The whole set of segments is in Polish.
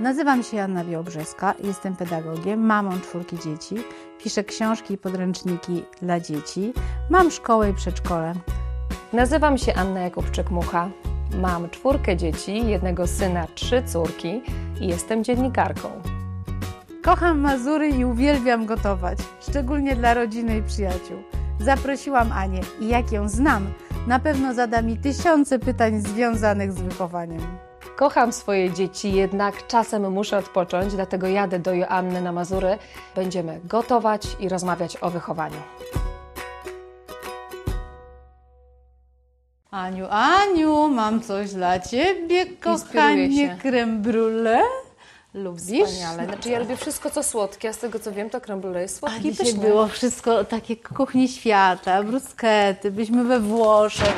Nazywam się Anna Białobrzeska, jestem pedagogiem, mamą czwórki dzieci, piszę książki i podręczniki dla dzieci, mam szkołę i przedszkole. Nazywam się Anna Jakubczyk-Mucha. Mam czwórkę dzieci, jednego syna, trzy córki i jestem dziennikarką. Kocham Mazury i uwielbiam gotować, szczególnie dla rodziny i przyjaciół. Zaprosiłam Anię i jak ją znam, na pewno zada mi tysiące pytań związanych z wychowaniem. Kocham swoje dzieci, jednak czasem muszę odpocząć, dlatego jadę do Joanny na Mazury. Będziemy gotować i rozmawiać o wychowaniu. Aniu, Aniu, mam coś dla Ciebie, kochanie, się. creme brulee. Lubisz? Wspaniale. Znaczy ja lubię wszystko co słodkie, a z tego co wiem to creme brulee jest A słodkie i było wszystko takie kuchni świata, bruskety, byliśmy we Włoszech,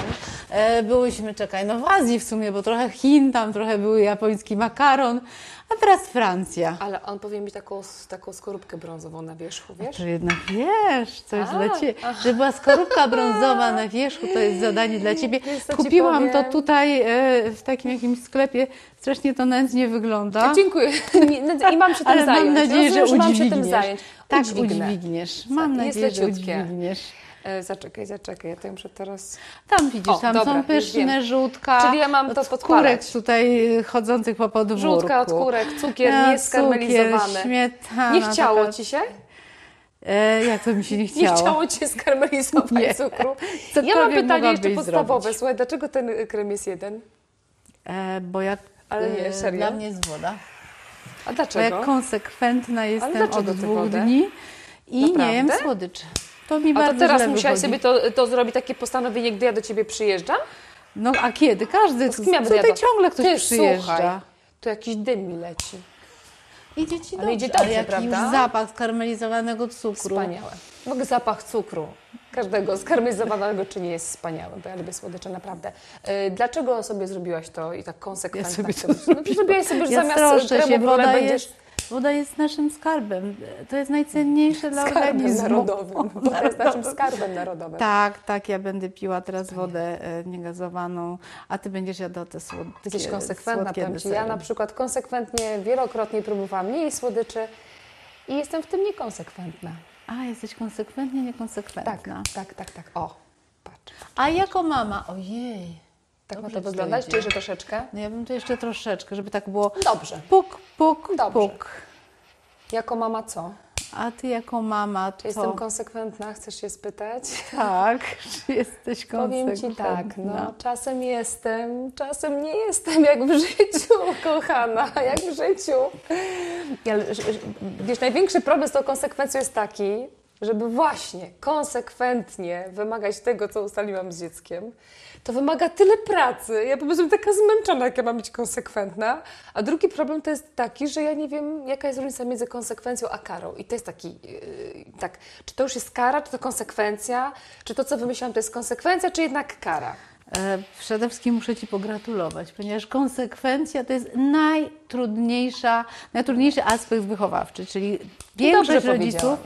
e, byłyśmy, czekaj, no w Azji w sumie, bo trochę Chin, tam trochę był japoński makaron, a teraz Francja. Ale on powinien mieć taką, taką skorupkę brązową na wierzchu, wiesz? To jednak wiesz, coś A, dla Ciebie. Że była skorupka brązowa na wierzchu, to jest zadanie dla Ciebie. Kupiłam to tutaj e, w takim jakimś sklepie, strasznie to nędznie wygląda. Dziękuję. Nie, I mam się tym Ale zająć. mam nadzieję, że Rozumiem, mam się tym udźwigniesz. zająć. Tak, Udźwignę. udźwigniesz. Mam Jest nadzieję, że leciutkie. udźwigniesz. E, zaczekaj, zaczekaj, ja to muszę teraz... Tam widzisz, O, tam dobra, są pyszne żółtka. Czyli ja mam to od podkładać. Kurek tutaj y, chodzących po podwórku. Żółtka od kurek, cukier Ja, nieskarmelizowany. Cukier, śmietana. Nie chciało taka- Ci się? E, jak to mi się nie Nie chciało? chciało Ci się skarmelizować Nie. cukru? Ja mam Cokolwiek pytanie jeszcze podstawowe. zrobić. Słuchaj, dlaczego ten krem jest jeden? E, bo jak Ale nie, e, serio? dla mnie jest woda. A Bo dlaczego? jak konsekwentna jestem od dwóch dni i nie Naprawdę? jem słodyczy. To mi A bardzo to teraz musiałaś sobie to, to zrobić takie postanowienie, gdy ja do Ciebie przyjeżdżam? No a kiedy? Każdy, Z kim ja tutaj ciągle ktoś Ty, przyjeżdża. Słuchaj, to jakiś dym mi leci. Idzie ci Ale dobrze, idzie dobrze, ale prawda? zapach skarmelizowanego cukru. Wspaniałe. Mogę zapach cukru. Każdego skarmelizowanego czy nie jest wspaniały, bo ja lubię słodycze naprawdę. Yy, dlaczego sobie zrobiłaś to i tak konsekwentnie? Ja sobie to no, ty zrobiłaś sobie, że Ja zamiast kremu się, woda będziesz jest, woda jest naszym skarbem. To jest najcenniejsze dla skarbem organizmu. narodowym. Woda jest naszym skarbem narodowym. Tak, tak, ja będę piła teraz wodę e, niegazowaną, a ty będziesz jadła te słodkie Ty jesteś konsekwentna, słodkie. Ja na przykład konsekwentnie, wielokrotnie próbowałam mniej słodyczy i jestem w tym niekonsekwentna. A, jesteś konsekwentnie Tak, niekonsekwentna. tak, tak, tak. O, patrz. A jako mama, ojej. Tak ma Dobrze to ci to wyglądać? Czy jeszcze troszeczkę? No ja bym to jeszcze troszeczkę, żeby tak było Dobrze. puk, puk, Dobrze. puk. Jako mama co? A ty jako mama to... Czy jestem konsekwentna? Chcesz się spytać? Tak, czy jesteś Powiem konsekwentna? Ci tak, no, czasem jestem, czasem nie jestem jak w życiu, kochana, jak w życiu. Ż- wiesz, największy problem z tą konsekwencją jest taki, żeby właśnie konsekwentnie wymagać tego, co ustaliłam z dzieckiem, to wymaga tyle pracy. Ja po prostu jestem taka zmęczona, jak ja mam być konsekwentna. A drugi problem to jest taki, że ja nie wiem, jaka jest różnica między konsekwencją a karą. I to jest taki, yy, tak, czy to już jest kara, czy to konsekwencja, czy to, co wymyślałam, to jest konsekwencja, czy jednak kara. E, Przede wszystkim muszę Ci pogratulować, ponieważ konsekwencja to jest najtrudniejsza, najtrudniejszy aspekt wychowawczy, czyli większość rodziców.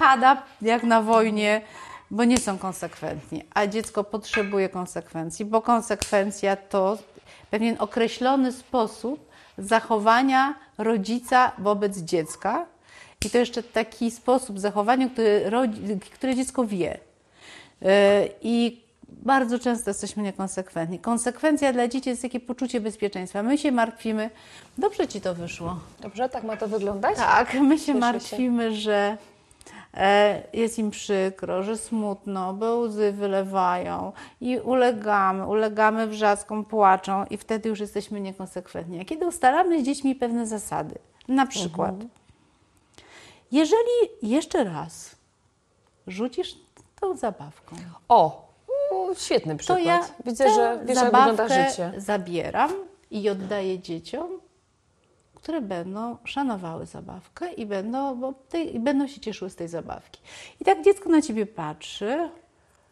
Pada jak na wojnie, bo nie są konsekwentni, a dziecko potrzebuje konsekwencji, bo konsekwencja to pewien określony sposób zachowania rodzica wobec dziecka i to jeszcze taki sposób zachowania, który, który dziecko wie. Yy, I bardzo często jesteśmy niekonsekwentni. Konsekwencja dla dzieci jest takie poczucie bezpieczeństwa. My się martwimy, dobrze ci to wyszło. Dobrze, tak ma to wyglądać? Tak, my się Cieszę martwimy, że e, jest im przykro, że smutno, bo łzy wylewają i ulegamy, ulegamy wrzaskom, płaczą i wtedy już jesteśmy niekonsekwentni. A kiedy ustalamy z dziećmi pewne zasady, na przykład, jeżeli jeszcze raz rzucisz tą zabawką, O, o, świetny to przykład. ja Widzę, że wiesz, jak wygląda życie. zabieram i oddaję dzieciom, które będą szanowały zabawkę i będą, bo tej, i będą się cieszyły z tej zabawki. I tak dziecko na ciebie patrzy,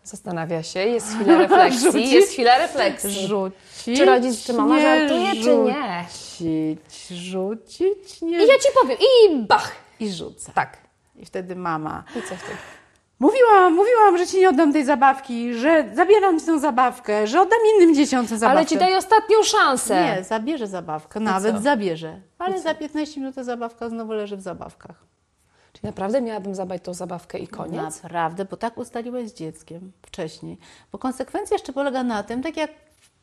Zastanawia się, jest chwila refleksji, Rzucić? jest chwila refleksji. rzuci. Czy rodzic, czy mama żartuje, czy nie? Rzucić, rzucić, nie I ja Ci powiem, i bach! i rzuca. Tak. I wtedy mama I co wtedy? Mówiłam, mówiłam, że ci nie oddam tej zabawki, że zabieram ci tę zabawkę, że oddam innym dzieciom tę zabawkę. Ale ci daję ostatnią szansę. Nie, zabierze zabawkę, nawet zabierze. Ale za 15 minut ta zabawka znowu leży w zabawkach. Czyli naprawdę miałabym zabrać tą zabawkę i koniec? Naprawdę, bo tak ustaliłeś z dzieckiem wcześniej. Bo konsekwencja jeszcze polega na tym, tak jak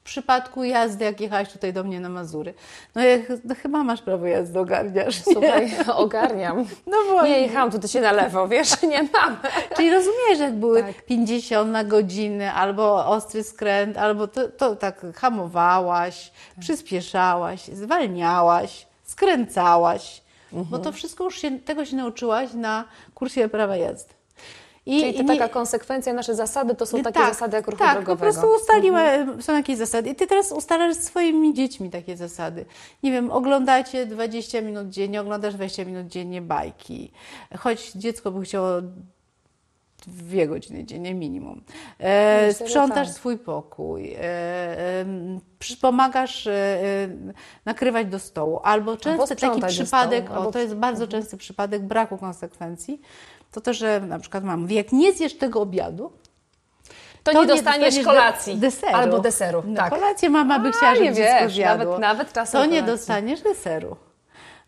przypadku jazdy, jak jechałaś tutaj do mnie na Mazury. No, jak, no chyba masz prawo jazdy, ogarniasz. nie? Słuchaj, ogarniam. No właśnie. Nie jechałam tutaj się na lewo, wiesz, nie mam. Czyli rozumiesz, jak były Tak. 50 na godzinę, albo ostry skręt, albo to, to tak hamowałaś, Tak. przyspieszałaś, zwalniałaś, skręcałaś. Mhm. Bo to wszystko już się, tego się nauczyłaś na kursie prawa jazdy. I, Czyli to i nie- taka konsekwencja, nasze zasady to są takie tak, zasady jak ruchu tak, drogowego. po prostu ustaliłem, są jakieś zasady. I ty teraz ustalasz swoimi dziećmi takie zasady. Nie wiem, oglądacie 20 minut dziennie, oglądasz 20 minut dziennie bajki. Choć dziecko by chciało dwie godziny dziennie minimum. E, sprzątasz tak. swój pokój, e, pomagasz e, e, nakrywać do stołu. Albo często taki sprzątać do przypadek, stołu, o, albo to jest bardzo częsty przypadek braku konsekwencji, to to, że na przykład mam, mówi, jak nie zjesz tego obiadu, To, nie dostaniesz de- kolacji. Deseru. Albo deseru, No, tak. Kolację mama by chciała, żeby dziecko zjadło. nawet- nawet czasem To nie dostaniesz deseru.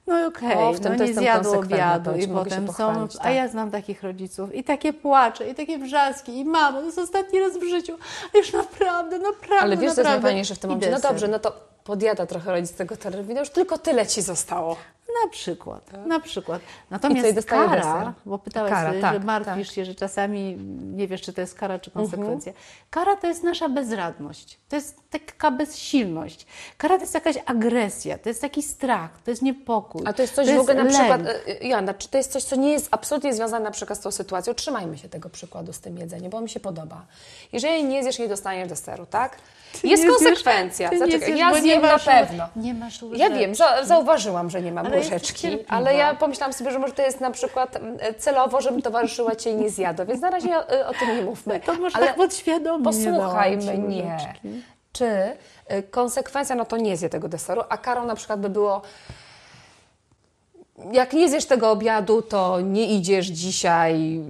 No okej, O, w tym no nie konsekwentna, obiadu i potem są, pochwalić, a tak. ja znam takich rodziców i takie płacze, i takie wrzaski i mamo, to jest ostatni raz w życiu, a już naprawdę, naprawdę, Ale wiesz, co jest naprawdę. najfajniejsze w tym momencie? No dobrze, no to podjada trochę rodzic tego telewizora, już tylko tyle ci zostało. Na przykład, na przykład. Natomiast kara, deser? bo pytałaś, Kara, że tak, martwisz tak. się, że czasami nie wiesz, czy to jest kara, czy Mhm. konsekwencja. Kara to jest nasza bezradność, to jest taka bezsilność. Kara to jest jakaś agresja, to jest taki strach, to jest niepokój. A to jest coś w ogóle na lęk. przykład, y, y, Joanna, czy to jest coś, co nie jest absolutnie związane na przykład z tą sytuacją? Trzymajmy się tego przykładu z tym jedzeniem, bo mi się podoba. Jeżeli nie zjesz, nie dostaniesz deseru, tak? Ty jest zjesz- konsekwencja. Zaczekaj, zjesz, ja zjem na pewno. nie masz Ja łyżeczki. wiem, za, zauważyłam, że nie mam Ale cierpliwa. ale ja pomyślałam sobie, że może to jest na przykład mm, celowo, żebym towarzyszyła Cię i nie zjadła, więc na razie o, o tym nie mówmy. To może ale tak podświadomie posłuchajmy, ci nie. Czy y, konsekwencja, no to nie zje tego deseru, a karą na przykład by było jak nie zjesz tego obiadu, to nie idziesz dzisiaj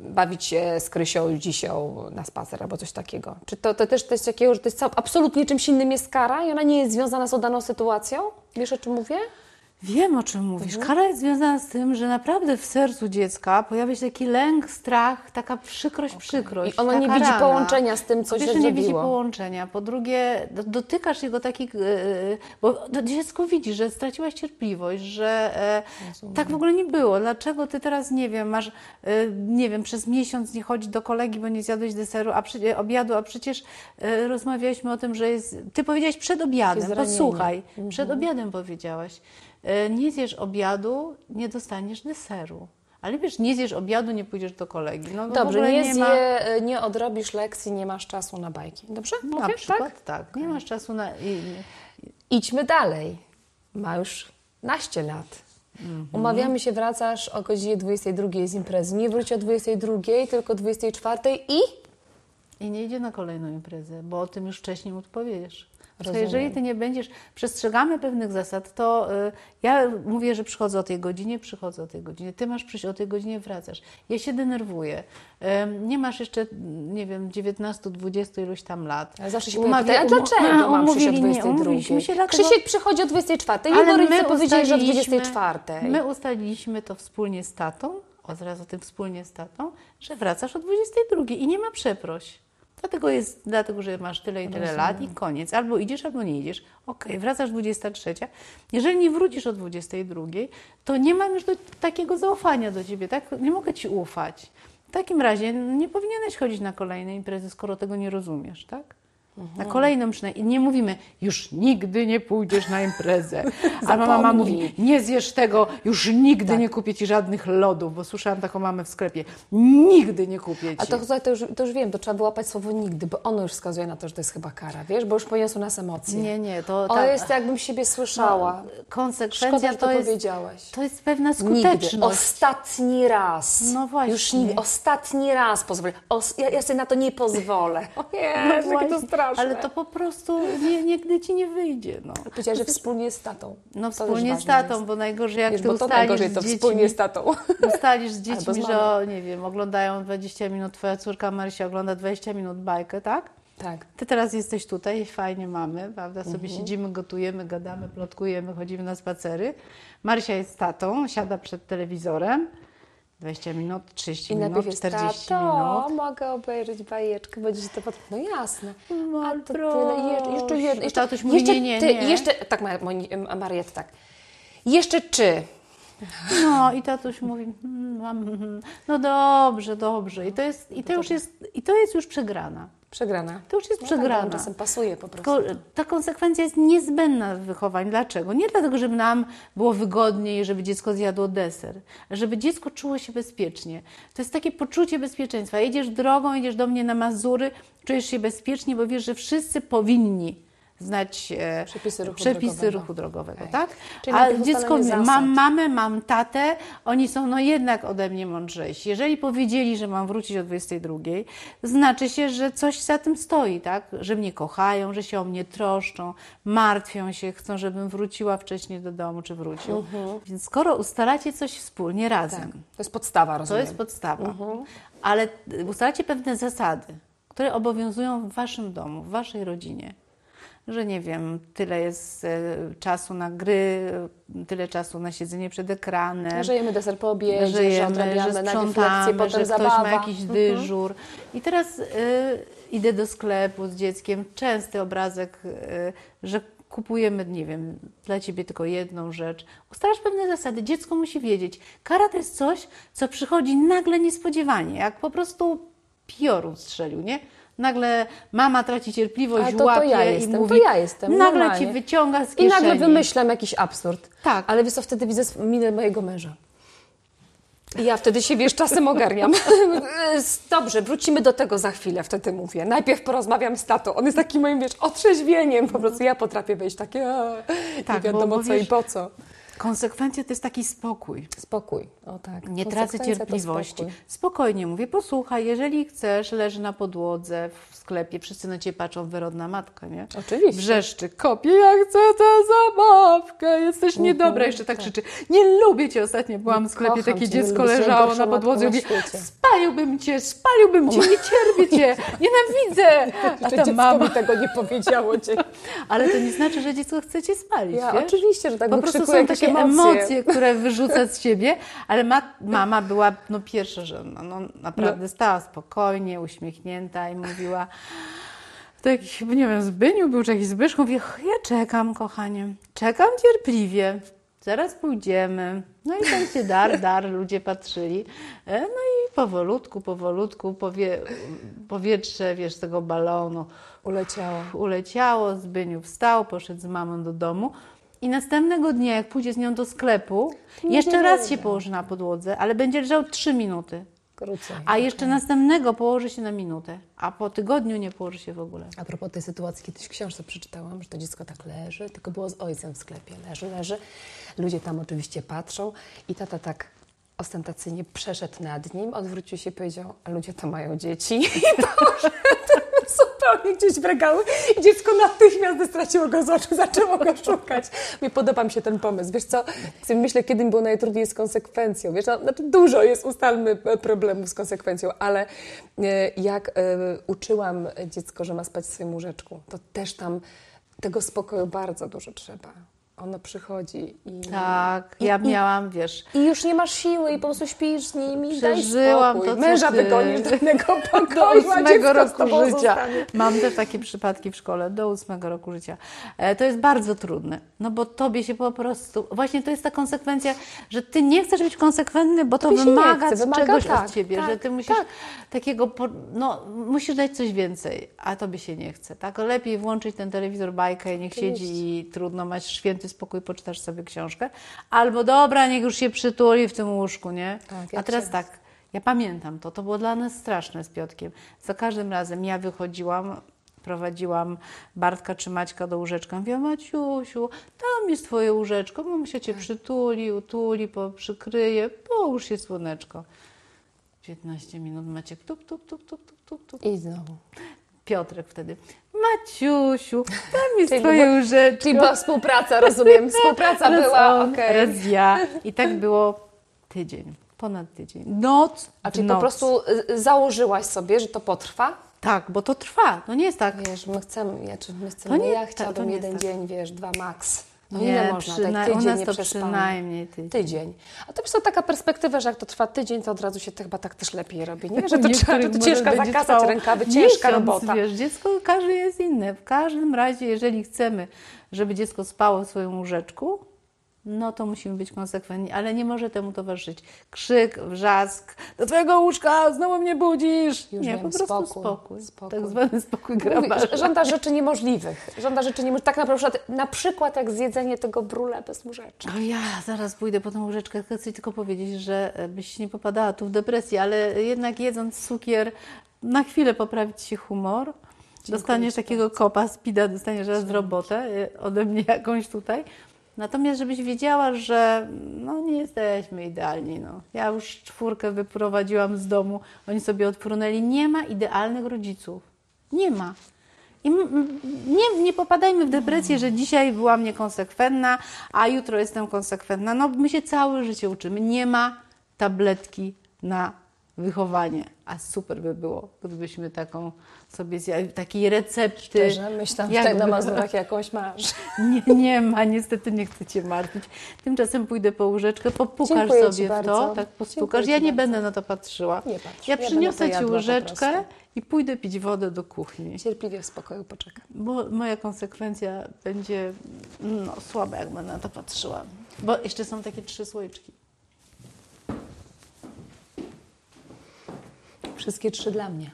bawić się z Krysią dzisią na spacer albo coś takiego. Czy to, to też coś takiego, że to jest absolutnie czymś innym jest kara i ona nie jest związana z daną sytuacją? Wiesz o czym mówię? Wiem, o czym mówisz. Mhm. Kara jest związana z tym, że naprawdę w sercu dziecka pojawia się taki lęk, strach, taka przykrość, przykrość. I ono nie widzi rana. połączenia z tym, co po się pierwsze, nie widzi połączenia. Po drugie, do- dotykasz jego takich... Yy, bo to dziecko widzi, że straciłaś cierpliwość, że e, tak w ogóle nie było. Dlaczego ty teraz, nie wiem, masz, e, nie wiem, przez miesiąc nie chodzić do kolegi, bo nie zjadłeś deseru, a przy, obiadu, a przecież e, rozmawialiśmy o tym, że jest... Ty powiedziałaś przed obiadem, posłuchaj, Mhm. przed obiadem powiedziałaś. E, Nie zjesz obiadu, nie dostaniesz deseru. Ale wiesz, nie zjesz obiadu, nie pójdziesz do kolegi. No, w Dobrze, nie, nie zje, ma... nie odrobisz lekcji, nie masz czasu na bajki. Dobrze? Na Mówię, przykład tak? Nie masz czasu na... Idźmy dalej. Ma już naście lat. Mhm. Umawiamy się, wracasz o godzinie 22 z imprezy. Nie wróci o 22, tylko 24 i I nie idzie na kolejną imprezę, bo o tym już wcześniej mu To Rozumiem. jeżeli ty nie będziesz, przestrzegamy pewnych zasad, to y, ja mówię, że przychodzę o tej godzinie, przychodzę o tej godzinie, ty masz przyjść o tej godzinie, wracasz. Ja się denerwuję. Ym, nie masz jeszcze, nie wiem, 19, 20 iluś tam lat. Ale zawsze się Umawia- pyta, a dlaczego um- mam przyjść o umówili- nie, 22? umówiliśmy się dlatego, Krzysiek przychodzi o 24, jego rodzice powiedzieli, że o 24. My ustaliliśmy to wspólnie z tatą, od razu tym wspólnie z tatą, że wracasz o 22 i nie ma przeproś. Dlatego jest, dlatego, że masz tyle i tyle lat i koniec. Albo idziesz, albo nie idziesz. Okej, wracasz 23. Jeżeli nie wrócisz o 22, to nie mam już do, takiego zaufania do ciebie, tak? Nie mogę ci ufać. W takim razie nie powinieneś chodzić na kolejne imprezy, skoro tego nie rozumiesz, tak? Na kolejną przynajmniej. I nie mówimy, już nigdy nie pójdziesz na imprezę. A mama mówi, nie zjesz tego, już nigdy nie kupię ci żadnych lodów, bo słyszałam taką mamę w sklepie. Nigdy nie kupię ci. A to, to, już, to już wiem, to trzeba wyłapać słowo nigdy, bo ono już wskazuje na to, że to jest chyba kara, wiesz, bo już poniosło nas emocje. Nie, nie, to ta, jest jakbym siebie słyszała. konsekwencja Szkoda, że to to jest, powiedziałaś. to jest pewna Nigdy. skuteczność. Ostatni raz. No właśnie. Już nigdy. Ostatni raz pozwolę. Os- ja, ja sobie na to nie pozwolę. O nie, No jakie to straszne. Ale to po prostu nie, nigdy ci nie wyjdzie. No, Powiedziałaś, że wspólnie z tatą. no To wspólnie z tatą, jest. bo najgorzej jak Wiesz, ty bo to najgorzej to dziećmi, wspólnie z tatą. ustalisz z dziećmi, że o, nie wiem, oglądają 20 minut, twoja córka Marysia ogląda 20 minut bajkę, tak? Tak. Ty teraz jesteś tutaj, fajnie mamy, prawda? Sobie Mhm. siedzimy, gotujemy, gadamy, plotkujemy, chodzimy na spacery. Marysia jest tatą, siada przed telewizorem. 20 minut, 30 I minut, najpierw jest 40 tato, minut. mogę obejrzeć bajeczkę, będzie to pod... No jasne. No A to tyle. Je, jeszcze jedno. Jeszcze, Tatuś mówi, jeszcze nie, nie, ty, nie. Jeszcze, tak, Ma- Moni- Mariet, tak. Jeszcze czy? No i tatuś mówi, "Mm, mam, mm, no dobrze, dobrze. I to, jest, i to, już, jest, i to jest już przegrana. Przegrana. To już jest No tak, przegrana. on czasem pasuje po prostu. Tylko ta konsekwencja jest niezbędna w wychowaniu. Dlaczego? Nie dlatego, żeby nam było wygodniej, żeby dziecko zjadło deser, żeby dziecko czuło się bezpiecznie. To jest takie poczucie bezpieczeństwa. Jedziesz drogą, jedziesz do mnie na Mazury, czujesz się bezpiecznie, bo wiesz, że wszyscy powinni znać e, Przepisy ruchu przepisy drogowego. ruchu drogowego, Okej. tak? Czyli A dziecko mam mamę, mam tatę, oni są no jednak ode mnie mądrzejsi. Jeżeli powiedzieli, że mam wrócić o 22, znaczy się, że coś za tym stoi, tak? Że mnie kochają, że się o mnie troszczą, martwią się, chcą, żebym wróciła wcześniej do domu, czy wrócił. Mhm. Więc skoro ustalacie coś wspólnie razem, Tak. To jest podstawa, to rozumiem. jest podstawa. Mhm. Ale ustalacie pewne zasady, które obowiązują w waszym domu, w waszej rodzinie. Że nie wiem, tyle jest e, czasu na gry, tyle czasu na siedzenie przed ekranem. Że jemy deser po obiedzie, że, Żyjemy, odrabiamy że najpierw lekcje, sprzątamy, potem że zabawa. ktoś ma jakiś Mhm. dyżur. I teraz y, idę do sklepu z dzieckiem. Częsty obrazek, y, że kupujemy, nie wiem, dla ciebie tylko jedną rzecz. Ustalasz pewne zasady. Dziecko musi wiedzieć. Kara to jest coś, co przychodzi nagle niespodziewanie, jak po prostu piorun strzelił, nie? Nagle mama traci cierpliwość, Ale to- to łapie ja i jestem, to mówi, ja jestem, nagle normalnie. ci wyciąga z I kieszeni. nagle wymyślam jakiś absurd. Tak. Ale wiesz co, wtedy widzę minę mojego męża. I ja wtedy się, wiesz, czasem ogarniam. Dobrze, wrócimy do tego za chwilę, wtedy mówię. Najpierw porozmawiam z tatą. On jest takim moim, wiesz, otrzeźwieniem. Po prostu ja potrafię wejść takie, a, nie Tak, bo- wiadomo bo co wiesz- i po co. Konsekwencja to jest taki spokój. Spokój. O tak. Nie tracę cierpliwości. Spokojnie mówię, posłuchaj, jeżeli chcesz, leży na podłodze w sklepie, wszyscy na ciebie patrzą, wyrodna matka, nie? Oczywiście. Wrzeszczy, kopie, ja chcę tę zabawkę, jesteś niedobra, jeszcze tak krzyczy. Nie lubię cię, ostatnio byłam w sklepie, Kocham takie cię, dziecko leżało na podłodze i mówi, spaliłbym cię, spaliłbym cię, nie cierpię cię, nienawidzę. A ta mama, tego nie powiedziało. Cię. ale to nie znaczy, że dziecko chce cię spalić, Ja, oczywiście, że tak Po prostu są takie emocje. emocje, które wyrzuca z siebie, ale ma, mama była no, pierwszorzędna. No, naprawdę stała spokojnie, uśmiechnięta i mówiła, to jakiś, nie wiem, Zbyniu był, czy jakiś Zbyszko, mówi, ja czekam, kochanie, czekam cierpliwie, zaraz pójdziemy. No i tam się dar, dar, ludzie patrzyli. E, No i powolutku, powolutku powie, powietrze, wiesz, tego balonu Uleciało. uleciało, Zbyniu wstał, poszedł z mamą do domu i następnego dnia, jak pójdzie z nią do sklepu, Nie jeszcze raz się położy na podłodze, ale będzie leżał trzy minuty. Krócej. A jeszcze następnego położy się na minutę, a po tygodniu nie położy się w ogóle. A propos tej sytuacji, kiedyś w książce przeczytałam, że to dziecko tak leży, tylko było z ojcem w sklepie. Leży, leży. Ludzie tam oczywiście patrzą i tata tak ostentacyjnie przeszedł nad nim, odwrócił się i powiedział, a ludzie to mają dzieci. I poszedł zupełnie gdzieś w i dziecko natychmiast straciło go z oczu, zaczęło go szukać. Mi podoba mi się ten pomysł. Wiesz co, myślę, kiedy mi było najtrudniej z konsekwencją. Wiesz, no, znaczy dużo jest, ustalmy, e, problemów z konsekwencją, ale e, jak e, uczyłam dziecko, że ma spać w swoim łóżeczku, to też tam tego spokoju bardzo dużo trzeba. Ono przychodzi i... Tak, ja miałam, wiesz, I już nie masz siły i po prostu śpisz z nimi i daj Przeżyłam spokój. to, Męża ty. wygonisz do innego do pokoju, a ósmego roku życia. zostanie. Mam też takie przypadki w szkole, do ósmego roku życia. E, To jest bardzo trudne, no bo tobie się po prostu, właśnie to jest ta konsekwencja, że ty nie chcesz być konsekwentny, bo to Tobie nie wymaga chce, wymaga czegoś tak, od ciebie, tak, że ty musisz tak. takiego, no musisz dać coś więcej, a tobie się nie chce, tak? Lepiej włączyć ten telewizor, bajkę, niech siedzi i trudno, masz święty spokój, poczytasz sobie książkę, albo dobra, niech już się przytuli w tym łóżku, nie? Tak, a teraz tak, ja pamiętam to, to było dla nas straszne z Piotkiem. Za każdym razem ja wychodziłam, prowadziłam Bartka czy Maćka do łóżeczka. Mówię, Maciusiu, tam jest twoje łóżeczko, mamusia cię przytuli, utuli, po, przykryje, połóż się słoneczko. 15 minut Maciek tup, tup, tup, tup, tup, tup, tup. I znowu. Piotrek wtedy, Maciusiu, daj mi Czyli było- łóżeczko. Czyli była współpraca, rozumiem. Współpraca Raz była, on, okej. raz ja. I tak było tydzień, ponad tydzień. Noc A czyli noc. po prostu y, założyłaś sobie, że to potrwa? Tak, bo to trwa. No nie jest tak. Wiesz, my chcemy, ja, czy my chcemy, nie- ja to chciałabym jest jeden tak. dzień, wiesz, dwa max. No Nie, ile można, przyna- tak tydzień nie to przynajmniej tydzień. Tydzień. A to jest to taka perspektywa, że jak to trwa tydzień, to od razu się to chyba tak też lepiej robi, nie? Że to trzeba, to ciężka zakasać rękawy, ciężka miesiąc, robota. Wiesz, dziecko każde jest inne. W każdym razie, jeżeli chcemy, żeby dziecko spało w swoim łóżeczku, no to musimy być konsekwentni, ale nie może temu towarzyszyć krzyk, wrzask, do twojego łóżka, znowu mnie budzisz. Już nie, wiem, po prostu spokój, spokój. spokój. Tak zwany spokój grabarza. żąda rzeczy niemożliwych. Żąda rzeczy niemożliwych. Tak na przykład, na przykład jak zjedzenie tego brule bez łóżeczki. O ja zaraz pójdę po tą łyżeczkę. Chcę tylko powiedzieć, że e, byś nie popadała tu w depresję, ale jednak jedząc cukier, na chwilę poprawić się humor. dostaniesz ci takiego kopa, spida, dostaniesz raz robotę e, ode mnie jakąś tutaj. Natomiast żebyś wiedziała, że no nie jesteśmy idealni. No. Ja już czwórkę wyprowadziłam z domu, oni sobie odfrunęli. Nie ma idealnych rodziców. Nie ma. I nie, nie popadajmy w depresję, że dzisiaj byłam niekonsekwentna, a jutro jestem konsekwentna. No, my się całe życie uczymy. Nie ma tabletki na wychowanie. A super by było, gdybyśmy taką sobie takiej recepty. Szczerze, myślę, że tutaj na Mazurach jakąś masz. Nie, nie ma, niestety nie chcę Cię martwić. Tymczasem pójdę po łóżeczkę, popukasz Dziękuję sobie w bardzo. to, tak postukasz. Dziękuję Ja nie będę na to patrzyła. Nie patrz, Ja ja przyniosę to Ci łyżeczkę i pójdę pić wodę do kuchni. Cierpliwie w spokoju poczekam. Bo moja konsekwencja będzie no, słaba, jak będę na to patrzyła. Bo jeszcze są takie trzy słoiczki. Wszystkie trzy dla mnie.